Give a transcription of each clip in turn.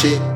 você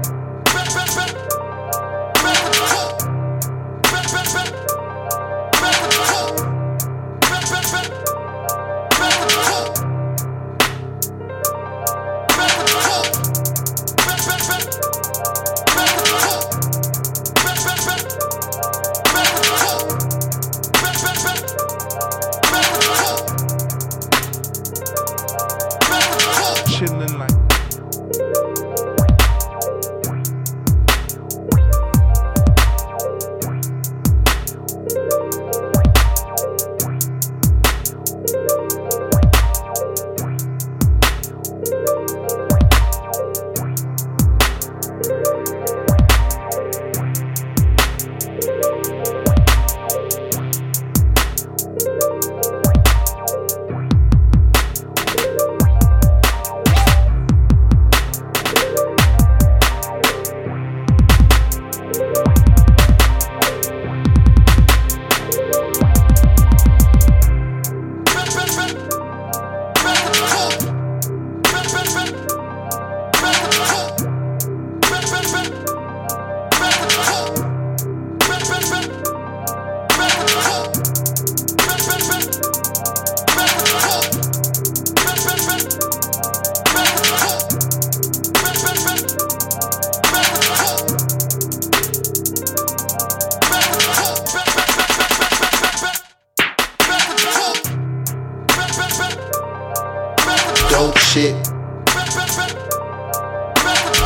shit.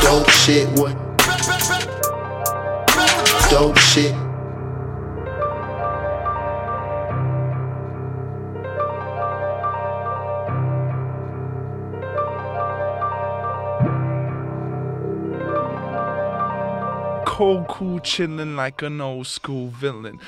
Dope shit, what? Dope shit. cold, cool, chilling like an old school villain.